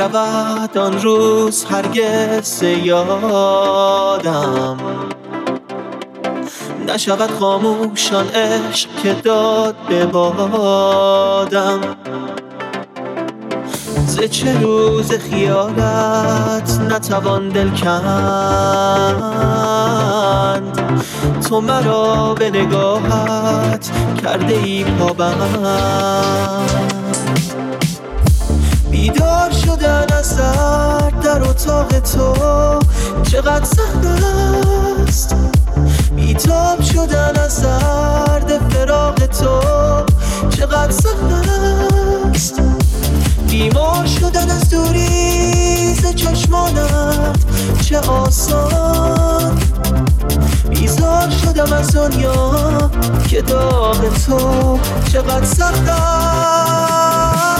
نرود آن روز هرگز یادم. نشود خاموشان عشق که داد به بادم. ز چه روز خیالت نتوان دل کند. تو مرا به نگاهت کرده ای پابند. سر در اتاق تو. چقدر سخت است بیتاب شدن از سرد فراغ تو. چقدر سخت است بیمار شدن از دوری ز چشمانت. چه آسان بیزار شدم از دنیا که داغ تو. چقدر سخت است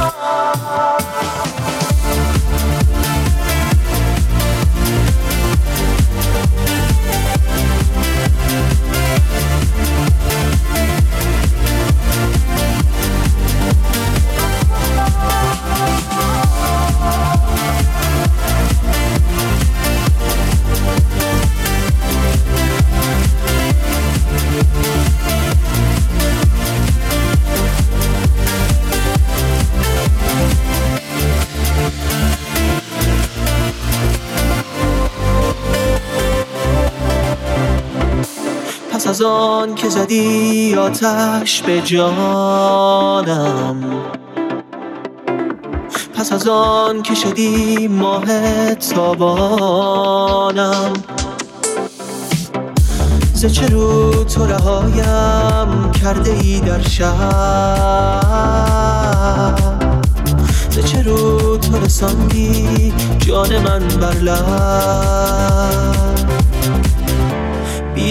از آن که زدی آتش به جانم. پس از آن که شدی ماه تابانم. ز چه رو تو رهایم کرده ای در شب؟ ز چه رو تو رساندی جان من بر لب؟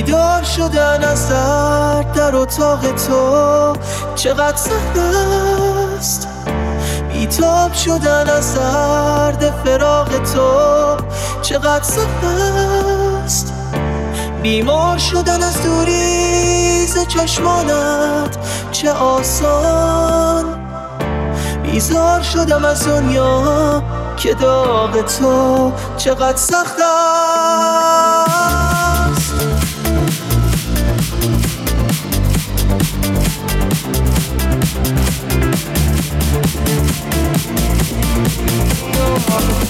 بیدار شدن از درد در اتاق تو چقدر سخت است؟ بیتاب شدن از درد فراق تو چقدر سخت است؟ بیمار شدن از دوری ز چشمانت چه آسان؟ بیزار شدم از دنیا که داغ تو چقدر سخت است؟